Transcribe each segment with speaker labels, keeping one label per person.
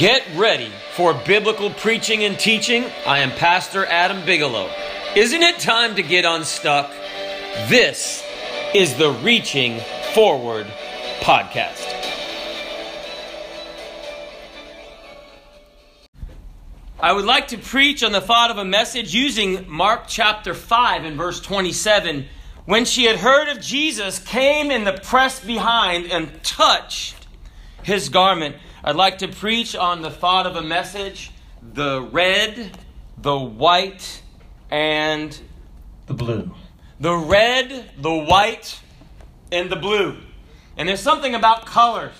Speaker 1: Get ready for biblical preaching and teaching. I am Pastor Adam Bigelow. Isn't it time to get unstuck? This is the Reaching Forward podcast. I would like to preach on the thought of a message using Mark chapter 5 and verse 27. When she had heard of Jesus, came in the press behind and touched his garment. I'd like to preach on the thought of a message the red, the white, and the blue. The red, the white, and the blue. And there's something about colors.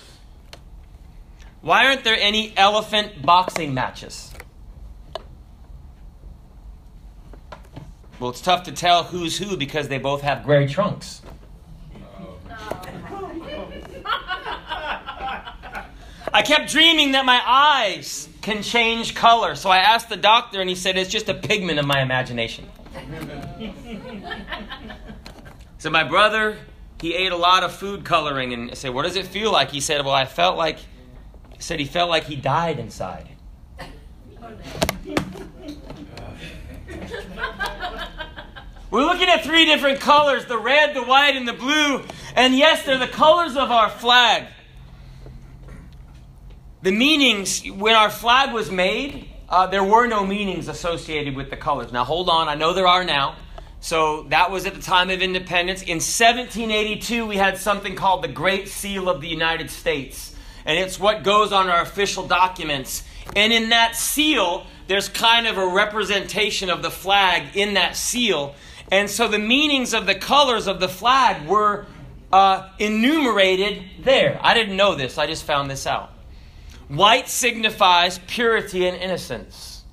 Speaker 1: Why aren't there any elephant boxing matches? Well, it's tough to tell who's who because they both have gray trunks. Oh. I kept dreaming that my eyes can change color. So I asked the doctor, and he said it's just a pigment of my imagination. so my brother, he ate a lot of food coloring, and I said, "What does it feel like?" He said, "Well, I felt like," he said he felt like he died inside. We're looking at three different colors the red, the white, and the blue. And yes, they're the colors of our flag. The meanings, when our flag was made, uh, there were no meanings associated with the colors. Now, hold on, I know there are now. So that was at the time of independence. In 1782, we had something called the Great Seal of the United States. And it's what goes on our official documents. And in that seal, there's kind of a representation of the flag in that seal. And so the meanings of the colors of the flag were uh, enumerated there. I didn't know this, I just found this out. White signifies purity and innocence,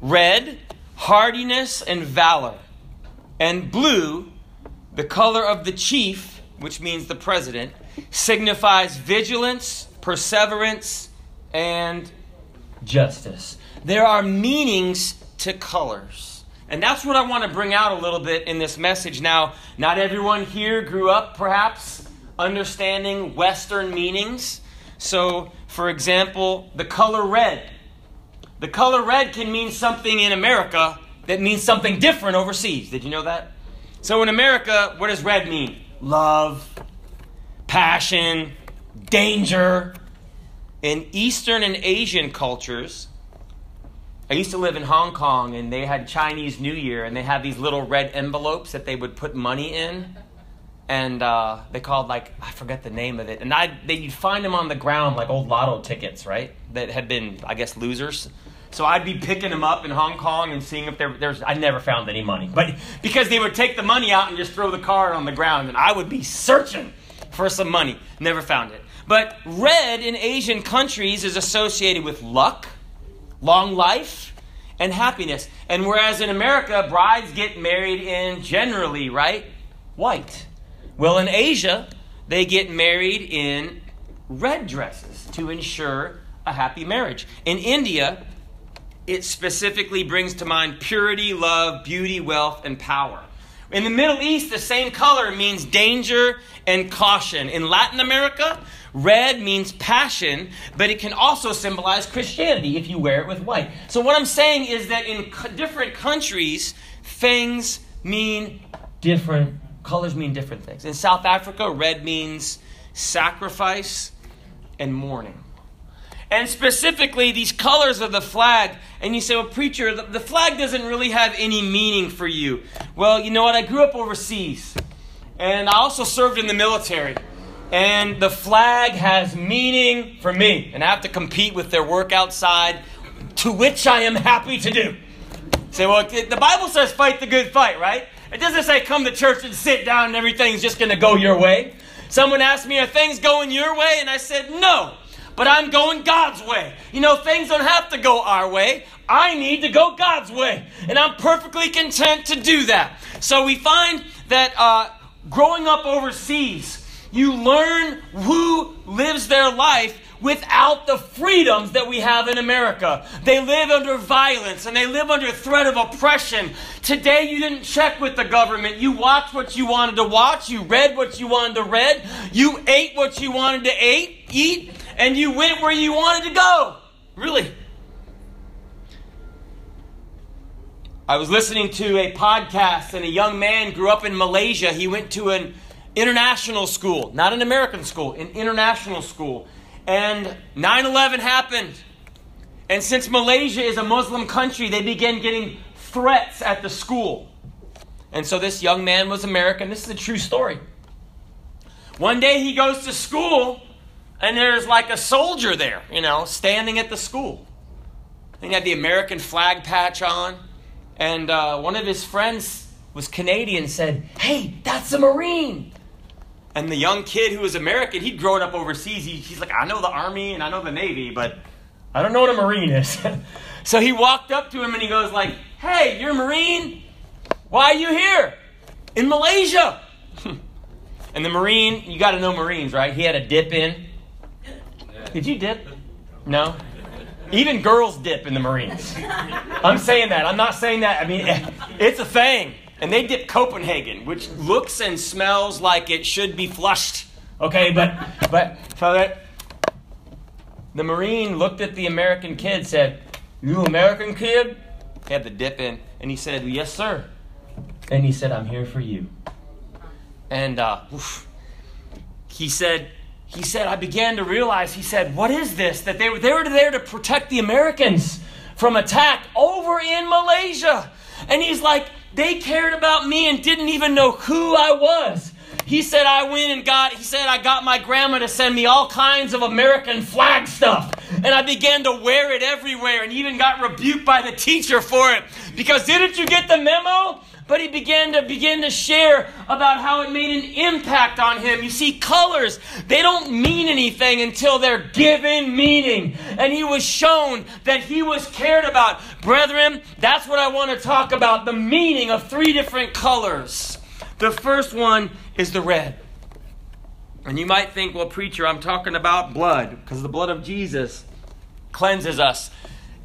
Speaker 1: red, hardiness and valor, and blue, the color of the chief, which means the president, signifies vigilance, perseverance, and justice. There are meanings to colors. And that's what I want to bring out a little bit in this message. Now, not everyone here grew up, perhaps, understanding Western meanings. So, for example, the color red. The color red can mean something in America that means something different overseas. Did you know that? So, in America, what does red mean? Love, passion, danger. In Eastern and Asian cultures, I used to live in Hong Kong and they had Chinese New Year and they had these little red envelopes that they would put money in. And uh, they called, like, I forget the name of it. And I, they, you'd find them on the ground like old lotto tickets, right? That had been, I guess, losers. So I'd be picking them up in Hong Kong and seeing if there, there's. I never found any money, but because they would take the money out and just throw the card on the ground, and I would be searching for some money. Never found it. But red in Asian countries is associated with luck, long life, and happiness. And whereas in America, brides get married in generally, right? White. Well, in Asia, they get married in red dresses to ensure a happy marriage. In India, it specifically brings to mind purity, love, beauty, wealth, and power. In the Middle East, the same color means danger and caution. In Latin America, red means passion, but it can also symbolize Christianity if you wear it with white. So, what I'm saying is that in different countries, things mean different, colors mean different things. In South Africa, red means sacrifice and mourning. And specifically, these colors of the flag. And you say, well, preacher, the, the flag doesn't really have any meaning for you. Well, you know what? I grew up overseas. And I also served in the military. And the flag has meaning for me. And I have to compete with their work outside, to which I am happy to do. Say, well, the Bible says fight the good fight, right? It doesn't say come to church and sit down and everything's just going to go your way. Someone asked me, are things going your way? And I said, no but I'm going God's way. You know, things don't have to go our way. I need to go God's way. And I'm perfectly content to do that. So we find that uh, growing up overseas, you learn who lives their life without the freedoms that we have in America. They live under violence and they live under threat of oppression. Today you didn't check with the government. You watched what you wanted to watch, you read what you wanted to read, you ate what you wanted to eat, eat, and you went where you wanted to go. Really? I was listening to a podcast, and a young man grew up in Malaysia. He went to an international school, not an American school, an international school. And 9 11 happened. And since Malaysia is a Muslim country, they began getting threats at the school. And so this young man was American. This is a true story. One day he goes to school, and there's like a soldier there, you know, standing at the school. And he had the American flag patch on. And uh, one of his friends was Canadian, said, Hey, that's a Marine. And the young kid who was American, he'd grown up overseas. He, he's like, I know the Army and I know the Navy, but I don't know what a Marine is. so he walked up to him and he goes like, Hey, you're a Marine? Why are you here? In Malaysia. and the Marine, you got to know Marines, right? He had a dip in. Did you dip? No? Even girls dip in the Marines. I'm saying that. I'm not saying that. I mean, it's a thing. And they dip Copenhagen, which looks and smells like it should be flushed. Okay, but but so that the Marine looked at the American kid, said, "You American kid?" He had the dip in, and he said, "Yes, sir." And he said, "I'm here for you." And uh, oof, he said, he said, I began to realize, he said, what is this? That they were, they were there to protect the Americans from attack over in Malaysia. And he's like, they cared about me and didn't even know who I was. He said, I went and got, he said, I got my grandma to send me all kinds of American flag stuff. And I began to wear it everywhere and even got rebuked by the teacher for it. Because didn't you get the memo? But he began to begin to share about how it made an impact on him. You see, colors, they don't mean anything until they're given meaning. And he was shown that he was cared about. Brethren, that's what I want to talk about the meaning of three different colors. The first one is the red. And you might think, well, preacher, I'm talking about blood because the blood of Jesus cleanses us.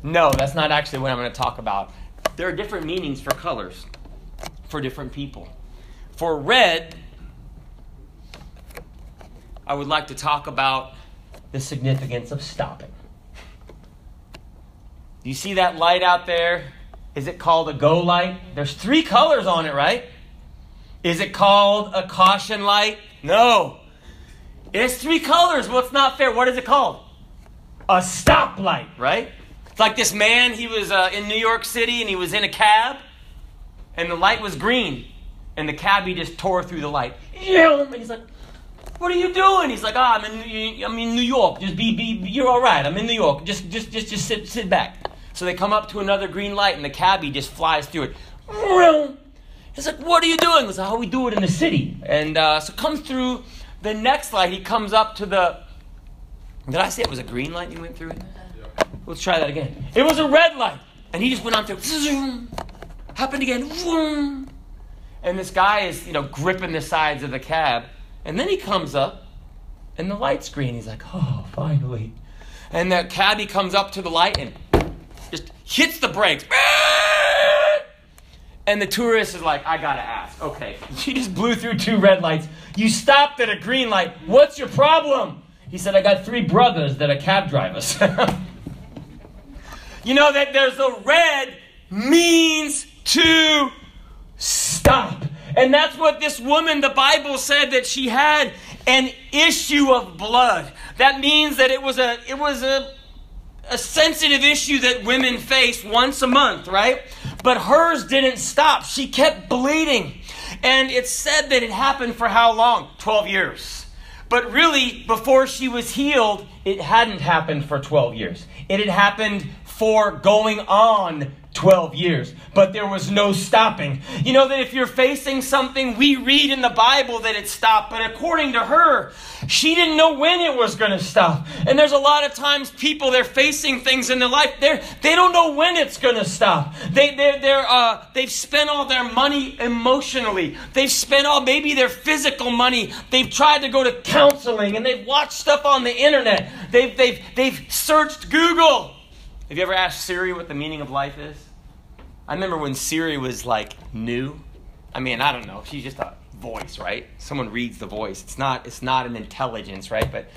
Speaker 1: No, that's not actually what I'm going to talk about. There are different meanings for colors for different people. For red, I would like to talk about the significance of stopping. You see that light out there? Is it called a go light? There's three colors on it, right? Is it called a caution light? No. It's three colors. Well, it's not fair. What is it called? A stop light, right? It's like this man, he was uh, in New York City and he was in a cab and the light was green, and the cabbie just tore through the light. And he's like, "What are you doing?" He's like, "Ah, oh, I'm in, I'm in New York. Just be, be, you're all right. I'm in New York. Just, just, just, just sit, sit back." So they come up to another green light, and the cabbie just flies through it. He's like, "What are you doing?" He's like, "How we do it in the city." And uh, so comes through the next light. He comes up to the. Did I say it was a green light? You went through it. Let's try that again. It was a red light, and he just went on through. Happened again. Vroom. And this guy is, you know, gripping the sides of the cab. And then he comes up, and the light's green. He's like, oh, finally. And the cabbie comes up to the light and just hits the brakes. And the tourist is like, I gotta ask. Okay, you just blew through two red lights. You stopped at a green light. What's your problem? He said, I got three brothers that are cab drivers. you know that there's a red means to stop. And that's what this woman, the Bible said that she had an issue of blood. That means that it was a it was a a sensitive issue that women face once a month, right? But hers didn't stop. She kept bleeding. And it said that it happened for how long? 12 years. But really, before she was healed, it hadn't happened for 12 years. It had happened for going on 12 years, but there was no stopping. You know that if you're facing something, we read in the Bible that it stopped, but according to her, she didn't know when it was going to stop. And there's a lot of times people, they're facing things in their life, they're, they don't know when it's going to stop. They, they're, they're, uh, they've spent all their money emotionally. They've spent all, maybe their physical money. They've tried to go to counseling and they've watched stuff on the internet. They've, they've, they've searched Google. Have you ever asked Siri what the meaning of life is? I remember when Siri was like new. I mean, I don't know. She's just a voice, right? Someone reads the voice. It's not it's not an intelligence, right? But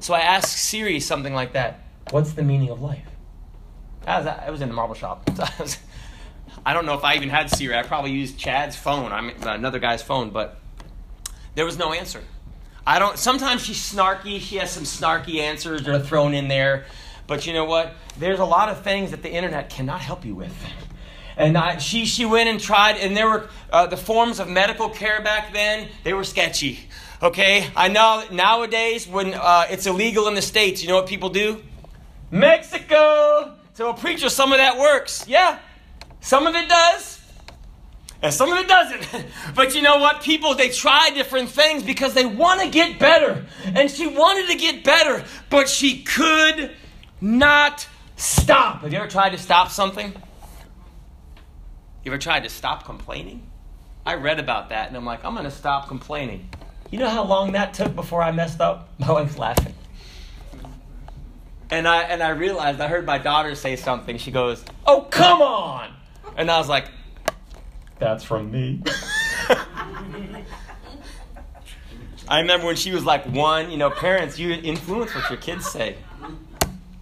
Speaker 1: so I asked Siri something like that. What's the meaning of life? I was, in the marble shop. I, I don't know if I even had Siri. I probably used Chad's phone, I mean, another guy's phone, but there was no answer. I don't. Sometimes she's snarky. She has some snarky answers that are thrown in there. But you know what? There's a lot of things that the internet cannot help you with. And I, she, she went and tried, and there were uh, the forms of medical care back then, they were sketchy. Okay? I know nowadays when uh, it's illegal in the States, you know what people do? Mexico! So a preacher, some of that works. Yeah, some of it does. And some of it doesn't. But you know what? People, they try different things because they want to get better. And she wanted to get better, but she could not stop. Have you ever tried to stop something? You ever tried to stop complaining? I read about that and I'm like, I'm going to stop complaining. You know how long that took before I messed up? My wife's laughing. And I, and I realized, I heard my daughter say something. She goes, Oh, come on! And I was like, That's from me. I remember when she was like one, you know, parents, you influence what your kids say.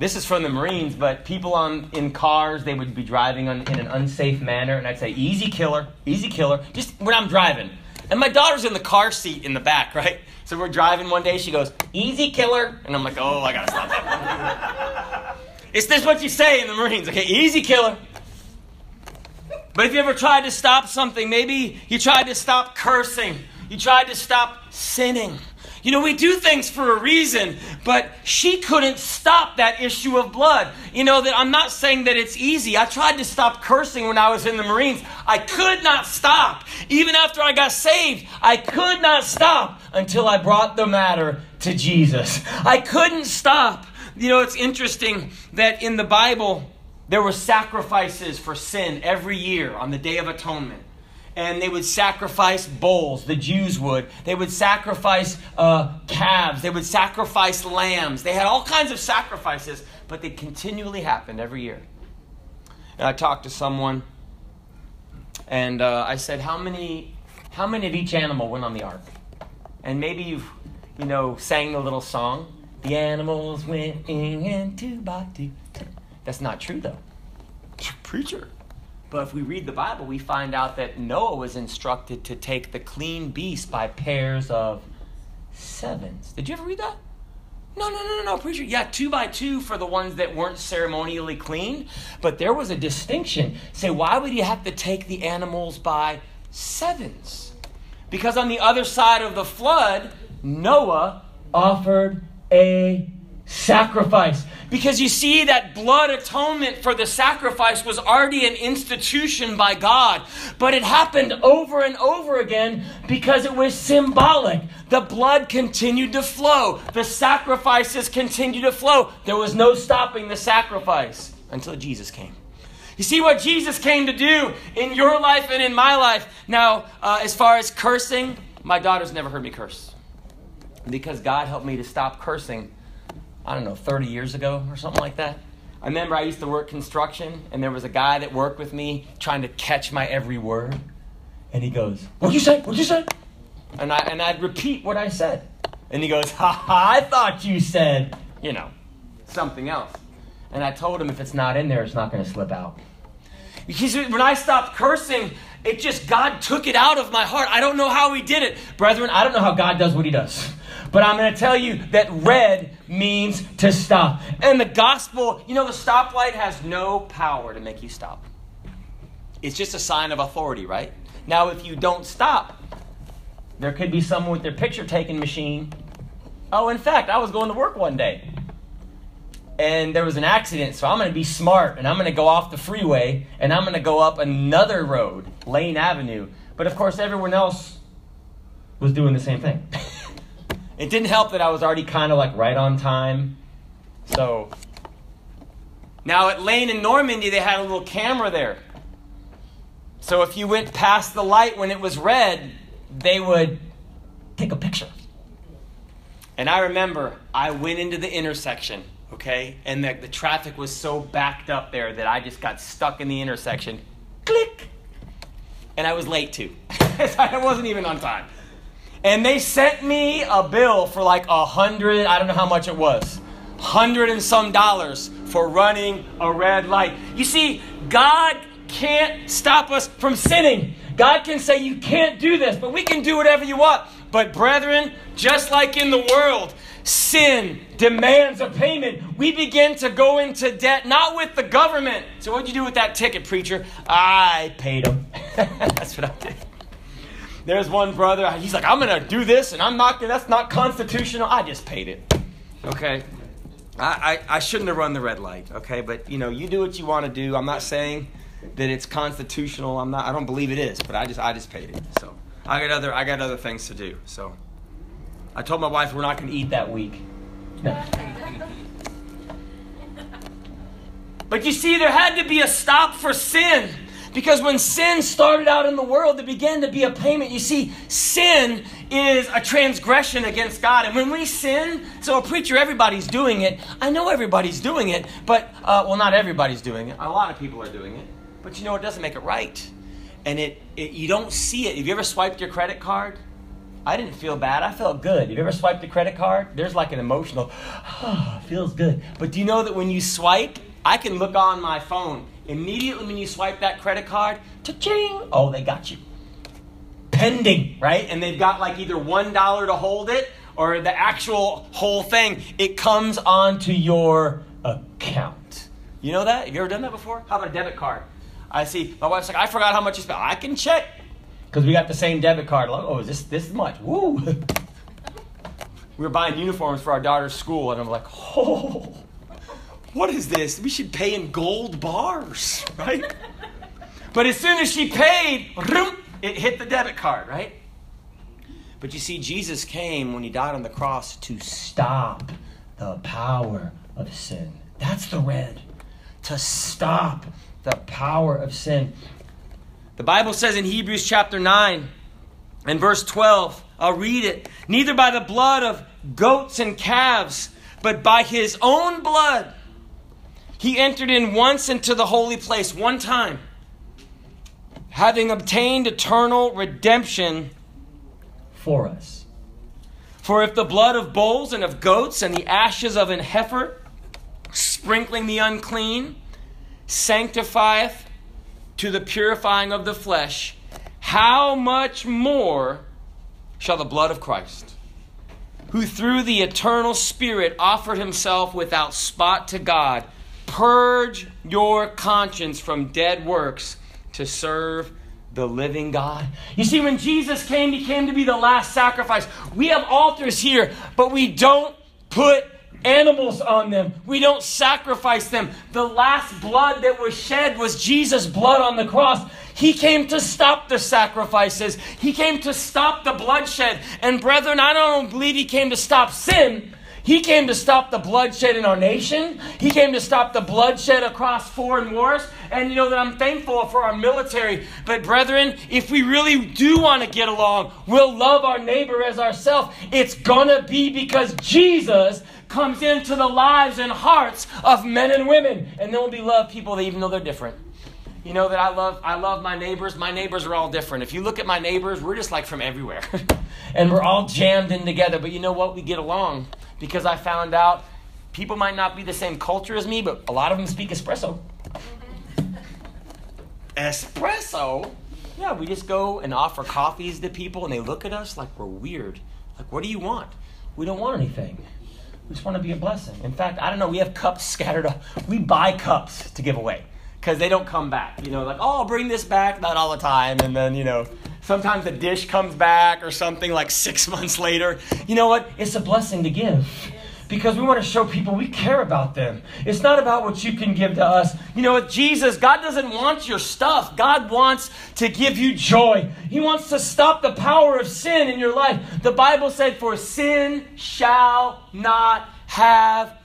Speaker 1: This is from the Marines, but people on in cars, they would be driving on, in an unsafe manner, and I'd say, "Easy killer, easy killer." Just when I'm driving, and my daughter's in the car seat in the back, right? So we're driving one day. She goes, "Easy killer," and I'm like, "Oh, I gotta stop that." it's this what you say in the Marines, okay? Easy killer. But if you ever tried to stop something, maybe you tried to stop cursing, you tried to stop sinning. You know, we do things for a reason, but she couldn't stop that issue of blood. You know, that I'm not saying that it's easy. I tried to stop cursing when I was in the Marines. I could not stop. Even after I got saved, I could not stop until I brought the matter to Jesus. I couldn't stop. You know, it's interesting that in the Bible, there were sacrifices for sin every year on the Day of Atonement and they would sacrifice bulls, the Jews would. They would sacrifice uh, calves. They would sacrifice lambs. They had all kinds of sacrifices, but they continually happened every year. And I talked to someone, and uh, I said, how many, how many of each animal went on the ark? And maybe you've, you know, sang the little song. The animals went in and two by two. That's not true, though. Preacher. But if we read the Bible, we find out that Noah was instructed to take the clean beast by pairs of sevens. Did you ever read that? No, no, no, no, no, preacher. Yeah, two by two for the ones that weren't ceremonially clean. But there was a distinction. Say, why would you have to take the animals by sevens? Because on the other side of the flood, Noah offered a sacrifice. Because you see, that blood atonement for the sacrifice was already an institution by God. But it happened over and over again because it was symbolic. The blood continued to flow, the sacrifices continued to flow. There was no stopping the sacrifice until Jesus came. You see what Jesus came to do in your life and in my life. Now, uh, as far as cursing, my daughter's never heard me curse. Because God helped me to stop cursing I don't know, 30 years ago or something like that. I remember I used to work construction, and there was a guy that worked with me trying to catch my every word. And he goes, What'd you say? What'd you say? And, I, and I'd repeat what I said. And he goes, Ha ha, I thought you said, you know, something else. And I told him if it's not in there, it's not going to slip out. Because when I stopped cursing, it just, God took it out of my heart. I don't know how He did it. Brethren, I don't know how God does what He does. But I'm going to tell you that red means to stop. And the gospel, you know, the stoplight has no power to make you stop. It's just a sign of authority, right? Now, if you don't stop, there could be someone with their picture taking machine. Oh, in fact, I was going to work one day and there was an accident, so I'm going to be smart and I'm going to go off the freeway and I'm going to go up another road, Lane Avenue. But of course, everyone else was doing the same thing. It didn't help that I was already kind of like right on time. So now at Lane in Normandy, they had a little camera there. So if you went past the light when it was red, they would take a picture. And I remember I went into the intersection, okay, and the, the traffic was so backed up there that I just got stuck in the intersection. Click! And I was late too. I wasn't even on time. And they sent me a bill for like a hundred, I don't know how much it was, hundred and some dollars for running a red light. You see, God can't stop us from sinning. God can say, You can't do this, but we can do whatever you want. But, brethren, just like in the world, sin demands a payment. We begin to go into debt, not with the government. So, what'd you do with that ticket, preacher? I paid him. That's what I did. There's one brother, he's like, I'm going to do this, and I'm not, gonna that's not constitutional. I just paid it. Okay? I, I, I shouldn't have run the red light, okay? But, you know, you do what you want to do. I'm not saying that it's constitutional. I'm not, I don't believe it is, but I just, I just paid it. So, I got other, I got other things to do. So, I told my wife we're not going to eat that week. but you see, there had to be a stop for sin. Because when sin started out in the world, there began to be a payment. You see, sin is a transgression against God. And when we sin, so a preacher, everybody's doing it. I know everybody's doing it, but, uh, well, not everybody's doing it. A lot of people are doing it. But you know, it doesn't make it right. And it, it you don't see it. Have you ever swiped your credit card? I didn't feel bad. I felt good. Have you ever swiped a credit card? There's like an emotional, oh, feels good. But do you know that when you swipe, I can look on my phone Immediately when you swipe that credit card, cha-ching, oh, they got you. Pending, right? And they've got like either $1 to hold it or the actual whole thing. It comes onto your account. You know that? Have you ever done that before? How about a debit card? I see. My wife's like, I forgot how much you spent. I can check. Because we got the same debit card. Oh, is this this much? Woo! we were buying uniforms for our daughter's school, and I'm like, oh what is this? We should pay in gold bars, right? but as soon as she paid, it hit the debit card, right? But you see, Jesus came when he died on the cross to stop the power of sin. That's the red. To stop the power of sin. The Bible says in Hebrews chapter 9 and verse 12, I'll read it. Neither by the blood of goats and calves, but by his own blood he entered in once into the holy place, one time, having obtained eternal redemption for us. For if the blood of bulls and of goats and the ashes of an heifer, sprinkling the unclean, sanctifieth to the purifying of the flesh, how much more shall the blood of Christ, who through the eternal Spirit offered himself without spot to God, Purge your conscience from dead works to serve the living God. You see, when Jesus came, he came to be the last sacrifice. We have altars here, but we don't put animals on them. We don't sacrifice them. The last blood that was shed was Jesus' blood on the cross. He came to stop the sacrifices. He came to stop the bloodshed. And brethren, I don't believe he came to stop sin. He came to stop the bloodshed in our nation. He came to stop the bloodshed across foreign wars. And you know that I'm thankful for our military. But brethren, if we really do want to get along, we'll love our neighbor as ourselves. It's gonna be because Jesus comes into the lives and hearts of men and women. And then we'll be love people even though they're different. You know that I love I love my neighbors. My neighbors are all different. If you look at my neighbors, we're just like from everywhere. and we're all jammed in together. But you know what? We get along because I found out people might not be the same culture as me, but a lot of them speak espresso. espresso? Yeah, we just go and offer coffees to people and they look at us like we're weird. Like, what do you want? We don't want anything. We just want to be a blessing. In fact, I don't know, we have cups scattered up. We buy cups to give away because they don't come back. You know, like, oh, I'll bring this back, not all the time. And then, you know, sometimes the dish comes back or something like six months later. You know what? It's a blessing to give because we want to show people we care about them. It's not about what you can give to us. You know, with Jesus, God doesn't want your stuff. God wants to give you joy. He wants to stop the power of sin in your life. The Bible said, For sin shall not have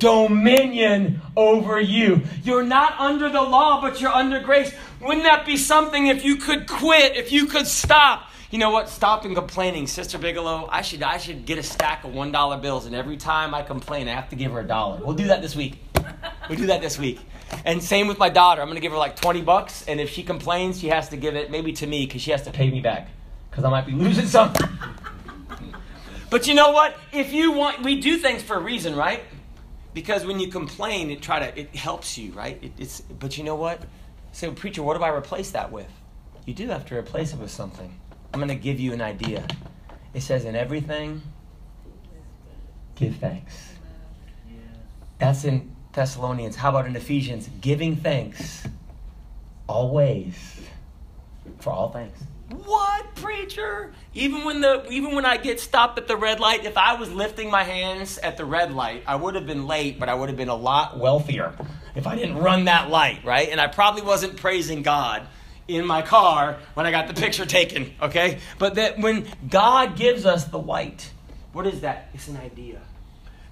Speaker 1: dominion over you. You're not under the law, but you're under grace. Wouldn't that be something if you could quit, if you could stop? You know what? Stop and complaining, Sister Bigelow. I should I should get a stack of one dollar bills, and every time I complain, I have to give her a dollar. We'll do that this week. We'll do that this week. And same with my daughter. I'm gonna give her like 20 bucks, and if she complains, she has to give it maybe to me because she has to pay me back because I might be losing something. but you know what? If you want, we do things for a reason, right? Because when you complain, it try to it helps you, right? It, it's but you know what? Say, well, preacher, what do I replace that with? You do have to replace it with something. I'm going to give you an idea. It says, in everything, give thanks. That's in Thessalonians. How about in Ephesians? Giving thanks always for all things. What preacher? Even when the even when I get stopped at the red light, if I was lifting my hands at the red light, I would have been late, but I would have been a lot wealthier if I didn't run that light, right? And I probably wasn't praising God in my car when I got the picture taken, okay? But that when God gives us the white, what is that? It's an idea.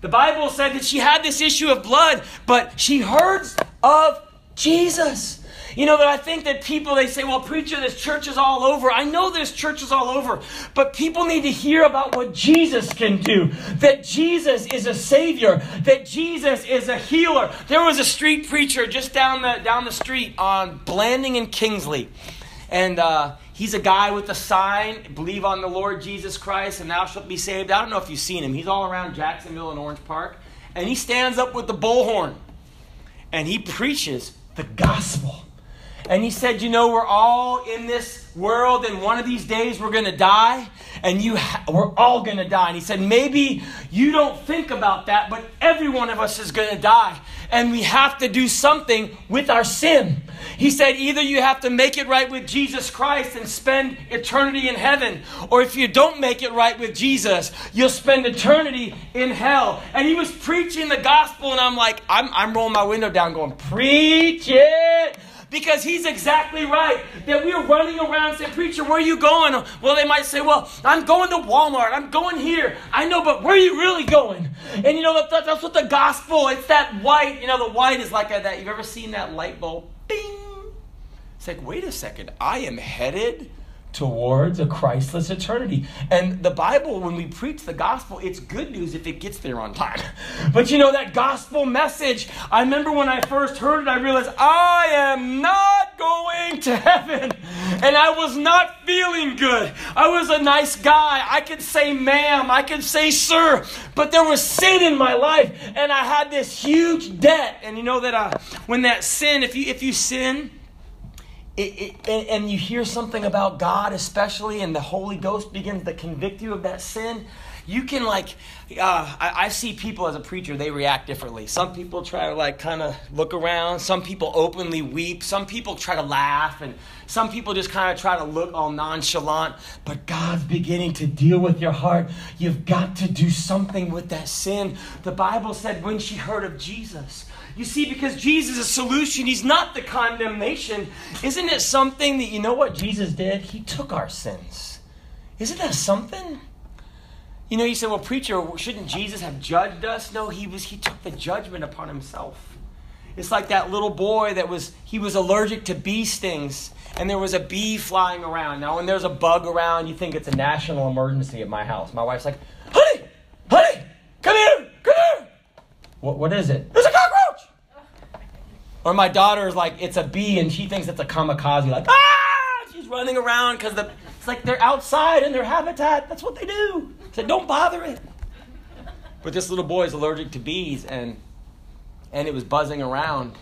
Speaker 1: The Bible said that she had this issue of blood, but she heard of Jesus. You know, that I think that people, they say, well, preacher, this church is all over. I know this church is all over, but people need to hear about what Jesus can do. That Jesus is a Savior, that Jesus is a healer. There was a street preacher just down the, down the street on Blanding and Kingsley. And uh, he's a guy with a sign, believe on the Lord Jesus Christ, and thou shalt be saved. I don't know if you've seen him. He's all around Jacksonville and Orange Park. And he stands up with the bullhorn and he preaches the gospel. And he said, You know, we're all in this world, and one of these days we're going to die, and you ha- we're all going to die. And he said, Maybe you don't think about that, but every one of us is going to die, and we have to do something with our sin. He said, Either you have to make it right with Jesus Christ and spend eternity in heaven, or if you don't make it right with Jesus, you'll spend eternity in hell. And he was preaching the gospel, and I'm like, I'm, I'm rolling my window down, going, Preach it! Because he's exactly right. That we're running around saying, Preacher, where are you going? Well, they might say, Well, I'm going to Walmart. I'm going here. I know, but where are you really going? And you know, that, that's what the gospel, it's that white, you know, the white is like that. You've ever seen that light bulb? Bing! It's like, wait a second. I am headed towards a Christless eternity. And the Bible, when we preach the gospel, it's good news if it gets there on time. But you know, that gospel message, I remember when I first heard it, I realized I am not going to heaven. And I was not feeling good. I was a nice guy. I could say ma'am, I could say sir, but there was sin in my life, and I had this huge debt. And you know that uh, when that sin, if you if you sin, it, it, and, you hear something about God, especially, and the Holy Ghost begins to convict you of that sin, you can like, uh, I, I, see people as a preacher, they react differently. Some people try to like kind of look around. Some people openly weep. Some people try to laugh, and some people just kind of try to look all nonchalant. But God's beginning to deal with your heart. You've got to do something with that sin. The Bible said when she heard of Jesus, you see, because Jesus is a solution, He's not the condemnation. Isn't it something that you know what Jesus did? He took our sins. Isn't that something? You know, you say, well, preacher, shouldn't Jesus have judged us? No, he was he took the judgment upon himself. It's like that little boy that was he was allergic to bee stings and there was a bee flying around. Now when there's a bug around, you think it's a national emergency at my house. My wife's like, honey, honey, come here, come here. What, what is it? There's a! Or my daughter is like, it's a bee, and she thinks it's a kamikaze. Like, ah! She's running around because the it's like they're outside in their habitat. That's what they do. So don't bother it. But this little boy is allergic to bees, and and it was buzzing around.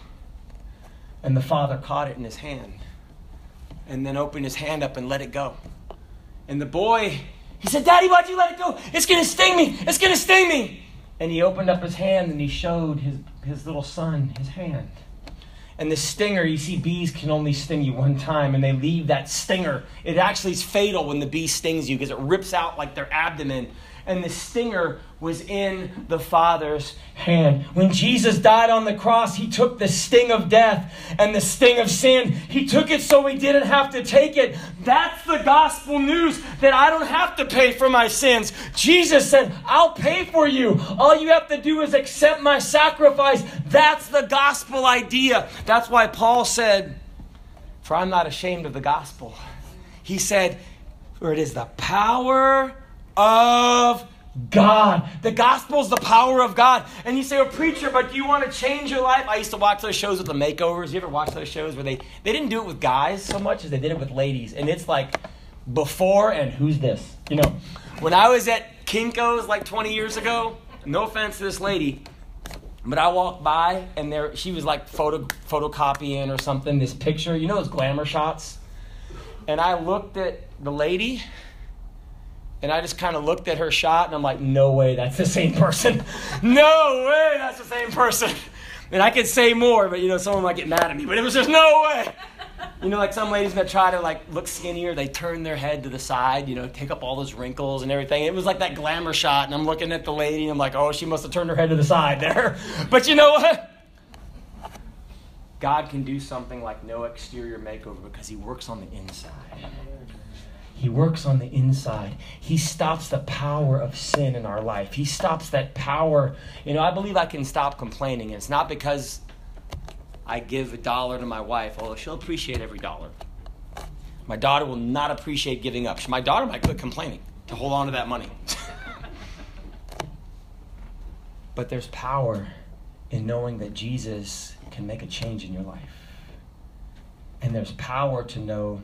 Speaker 1: And the father caught it in his hand, and then opened his hand up and let it go. And the boy, he said, "Daddy, why'd you let it go? It's gonna sting me. It's gonna sting me." And he opened up his hand and he showed his, his little son his hand. And the stinger, you see, bees can only sting you one time, and they leave that stinger. It actually is fatal when the bee stings you because it rips out like their abdomen and the stinger was in the Father's hand. When Jesus died on the cross, he took the sting of death and the sting of sin. He took it so we didn't have to take it. That's the gospel news that I don't have to pay for my sins. Jesus said, I'll pay for you. All you have to do is accept my sacrifice. That's the gospel idea. That's why Paul said, For I'm not ashamed of the gospel. He said, For it is the power of God. The gospel is the power of God. And you say, well, preacher, but do you want to change your life? I used to watch those shows with the makeovers. You ever watch those shows where they, they didn't do it with guys so much as they did it with ladies? And it's like before and who's this? You know, when I was at Kinko's like 20 years ago, no offense to this lady, But I walked by and there she was like photo photocopying or something this picture. You know those glamour shots? And I looked at the lady and I just kind of looked at her shot and I'm like, no way, that's the same person. no way, that's the same person. And I could say more, but you know, someone might get mad at me, but it was just no way. You know, like some ladies that try to like look skinnier, they turn their head to the side, you know, take up all those wrinkles and everything. It was like that glamour shot, and I'm looking at the lady, and I'm like, oh, she must have turned her head to the side there. But you know what? God can do something like no exterior makeover because He works on the inside. He works on the inside. He stops the power of sin in our life. He stops that power. You know, I believe I can stop complaining. It's not because I give a dollar to my wife, although she'll appreciate every dollar. My daughter will not appreciate giving up. My daughter might quit complaining to hold on to that money. but there's power in knowing that Jesus can make a change in your life. And there's power to know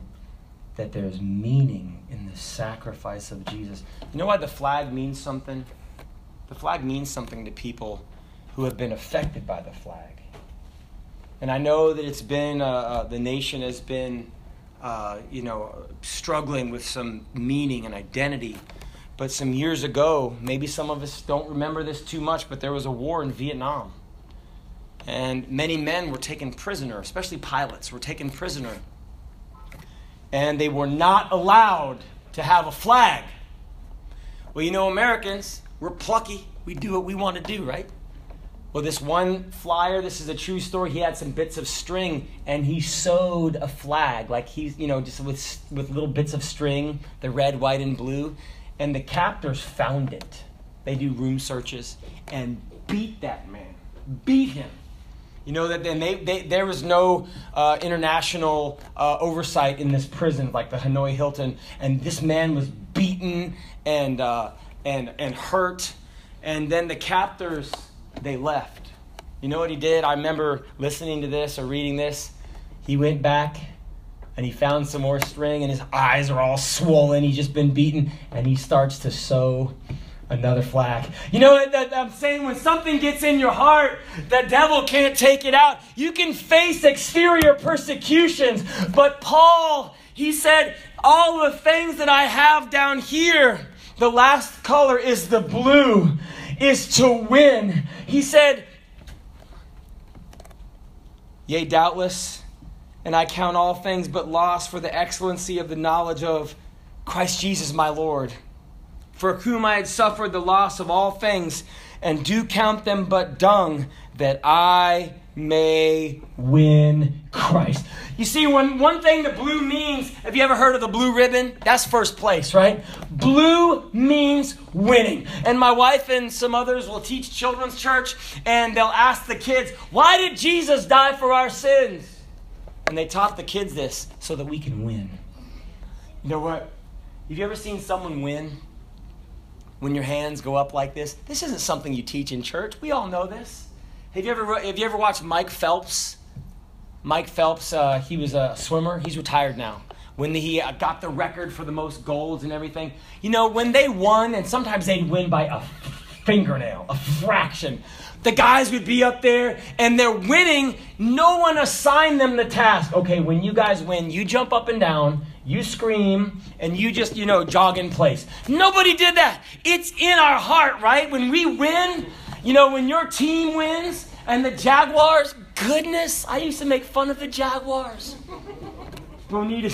Speaker 1: that there's meaning in the sacrifice of Jesus. You know why the flag means something? The flag means something to people who have been affected by the flag. And I know that it's been, uh, uh, the nation has been, uh, you know, struggling with some meaning and identity. But some years ago, maybe some of us don't remember this too much, but there was a war in Vietnam. And many men were taken prisoner, especially pilots were taken prisoner. And they were not allowed to have a flag. Well, you know, Americans, we're plucky. We do what we want to do, right? Well, this one flyer, this is a true story. He had some bits of string and he sewed a flag, like he's, you know, just with, with little bits of string, the red, white, and blue. And the captors found it. They do room searches and beat that man, beat him. You know that then they, they, there was no uh, international uh, oversight in this prison like the Hanoi Hilton, and this man was beaten and uh, and and hurt, and then the captors they left. You know what he did? I remember listening to this or reading this. He went back and he found some more string, and his eyes are all swollen. He's just been beaten, and he starts to sew another flag. You know what I'm saying? When something gets in your heart, the devil can't take it out. You can face exterior persecutions, but Paul, he said, all the things that I have down here, the last color is the blue is to win. He said, Yea, doubtless, and I count all things but loss for the excellency of the knowledge of Christ Jesus my Lord, for whom I had suffered the loss of all things, and do count them but dung, that I may win Christ. You see, when one thing the blue means, have you ever heard of the blue ribbon? That's first place, right? Blue means winning. And my wife and some others will teach children's church, and they'll ask the kids, Why did Jesus die for our sins? And they taught the kids this so that we can win. You know what? Have you ever seen someone win? When your hands go up like this? This isn't something you teach in church. We all know this. Have you ever, have you ever watched Mike Phelps? Mike Phelps, uh, he was a swimmer. He's retired now. When he uh, got the record for the most golds and everything, you know, when they won, and sometimes they'd win by a fingernail, a fraction. The guys would be up there and they're winning. No one assigned them the task. Okay, when you guys win, you jump up and down, you scream, and you just, you know, jog in place. Nobody did that. It's in our heart, right? When we win, you know, when your team wins and the Jaguars, goodness, I used to make fun of the Jaguars. Bonita.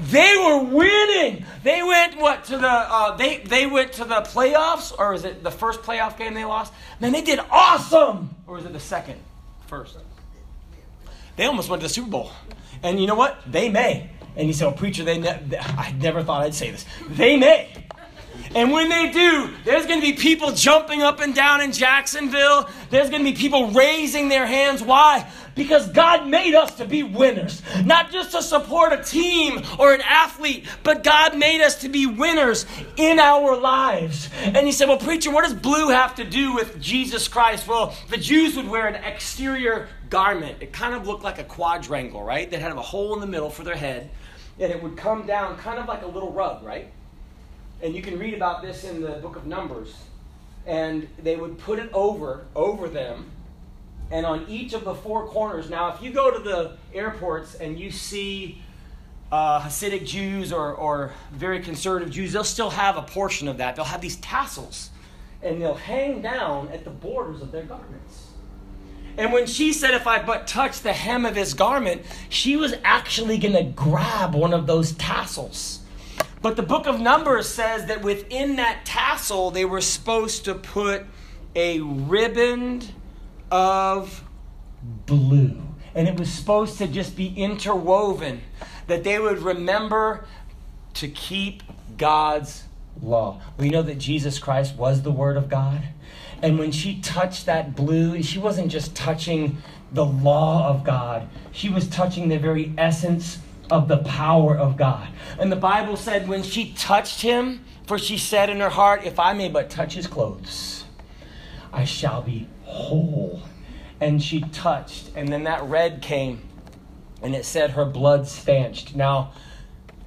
Speaker 1: They were winning. They went what to the uh, they they went to the playoffs or is it the first playoff game they lost? Man, they did awesome. Or was it the second? First. They almost went to the Super Bowl. And you know what? They may. And he said, "Oh, preacher, they ne- I never thought I'd say this. They may." And when they do, there's going to be people jumping up and down in Jacksonville. There's going to be people raising their hands. Why? Because God made us to be winners. Not just to support a team or an athlete, but God made us to be winners in our lives. And he said, Well, preacher, what does blue have to do with Jesus Christ? Well, the Jews would wear an exterior garment. It kind of looked like a quadrangle, right? That had a hole in the middle for their head. And it would come down kind of like a little rug, right? And you can read about this in the book of Numbers. and they would put it over over them and on each of the four corners now if you go to the airports and you see uh, hasidic jews or, or very conservative jews they'll still have a portion of that they'll have these tassels and they'll hang down at the borders of their garments and when she said, If I but touch the hem of his garment, she was actually going to grab one of those tassels. But the book of Numbers says that within that tassel, they were supposed to put a ribbon of blue. And it was supposed to just be interwoven, that they would remember to keep God's law. We know that Jesus Christ was the Word of God. And when she touched that blue, she wasn't just touching the law of God, she was touching the very essence of the power of God. And the Bible said when she touched him, for she said in her heart, If I may but touch his clothes, I shall be whole. And she touched, and then that red came, and it said her blood stanched. Now,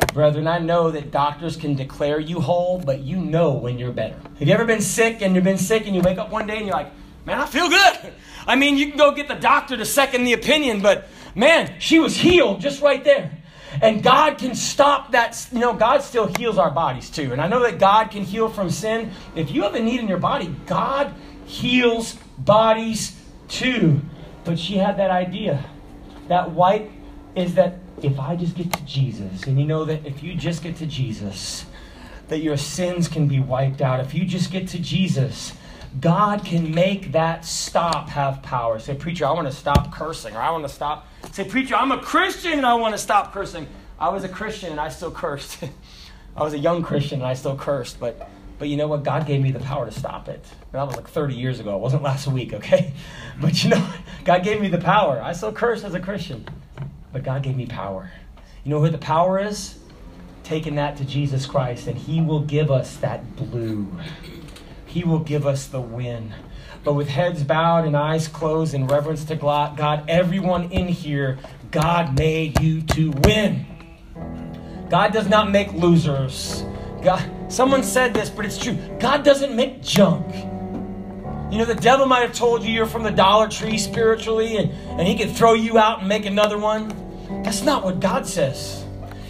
Speaker 1: brethren, I know that doctors can declare you whole, but you know when you're better. Have you ever been sick and you've been sick and you wake up one day and you're like, man, I feel good? I mean, you can go get the doctor to second the opinion, but man, she was healed just right there. And God can stop that. You know, God still heals our bodies too. And I know that God can heal from sin. If you have a need in your body, God heals bodies too. But she had that idea. That white is that if I just get to Jesus, and you know that if you just get to Jesus, that your sins can be wiped out. If you just get to Jesus, God can make that stop have power. Say, preacher, I want to stop cursing, or I want to stop. Say, preacher, I'm a Christian and I want to stop cursing. I was a Christian and I still cursed. I was a young Christian and I still cursed, but but you know what? God gave me the power to stop it. That was like 30 years ago. It wasn't last week, okay? But you know, God gave me the power. I still curse as a Christian, but God gave me power. You know who the power is? Taking that to Jesus Christ, and He will give us that blue. He will give us the win. But with heads bowed and eyes closed in reverence to God, everyone in here, God made you to win. God does not make losers. God, someone said this, but it's true. God doesn't make junk. You know, the devil might have told you you're from the Dollar Tree spiritually and, and he could throw you out and make another one. That's not what God says.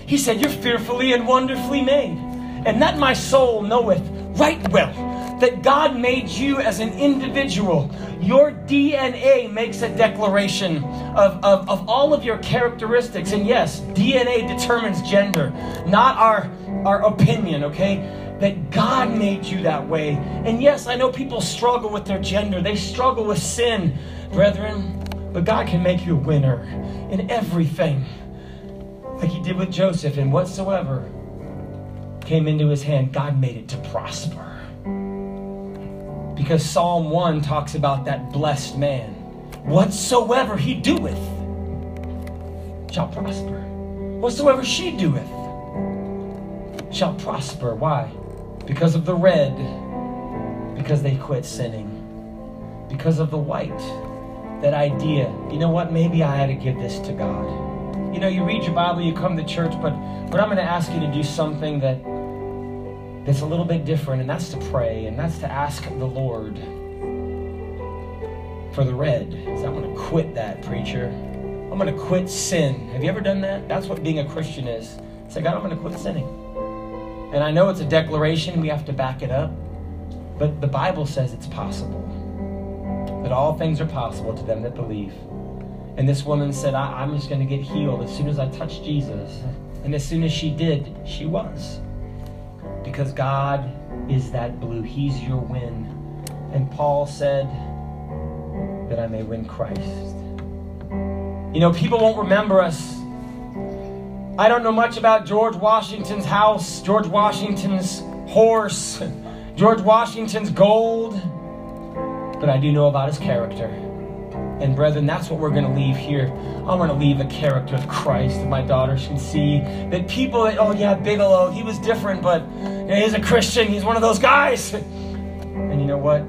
Speaker 1: He said, You're fearfully and wonderfully made. And that my soul knoweth right well that God made you as an individual. Your DNA makes a declaration of, of, of all of your characteristics. And yes, DNA determines gender, not our, our opinion, okay? That God made you that way. And yes, I know people struggle with their gender, they struggle with sin, brethren. But God can make you a winner in everything. Like He did with Joseph, and whatsoever came into his hand, God made it to prosper. Because Psalm 1 talks about that blessed man. Whatsoever he doeth shall prosper. Whatsoever she doeth shall prosper. Why? Because of the red. Because they quit sinning. Because of the white. That idea. You know what? Maybe I had to give this to God. You know, you read your Bible, you come to church, but, but I'm going to ask you to do something that that's a little bit different, and that's to pray, and that's to ask the Lord for the red. So I'm going to quit that, preacher. I'm going to quit sin. Have you ever done that? That's what being a Christian is. Say, God, I'm going to quit sinning. And I know it's a declaration, we have to back it up, but the Bible says it's possible. That all things are possible to them that believe. And this woman said, I- am just going to get healed as soon as I touch Jesus. And as soon as she did, she was because God is that blue. He's your win. And Paul said that I may win Christ. You know, people won't remember us. I don't know much about George Washington's house, George Washington's horse, George Washington's gold, but I do know about his character. And brethren, that's what we're going to leave here. I want to leave the character of Christ that my daughters can see. That people that, oh yeah, Bigelow, he was different, but you know, he's a Christian. He's one of those guys. And you know what?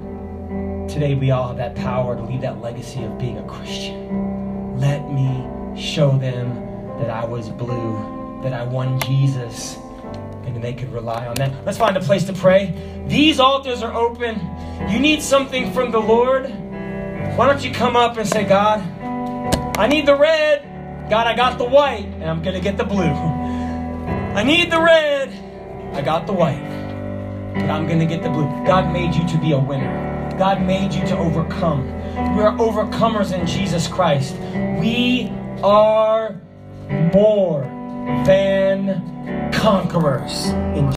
Speaker 1: Today we all have that power to leave that legacy of being a Christian. Let me show them that I was blue, that I won Jesus, and they could rely on that. Let's find a place to pray. These altars are open. you need something from the Lord, why don't you come up and say, God, I need the red. God, I got the white, and I'm going to get the blue. I need the red. I got the white, but I'm going to get the blue. God made you to be a winner. God made you to overcome. We are overcomers in Jesus Christ. We are more than conquerors. in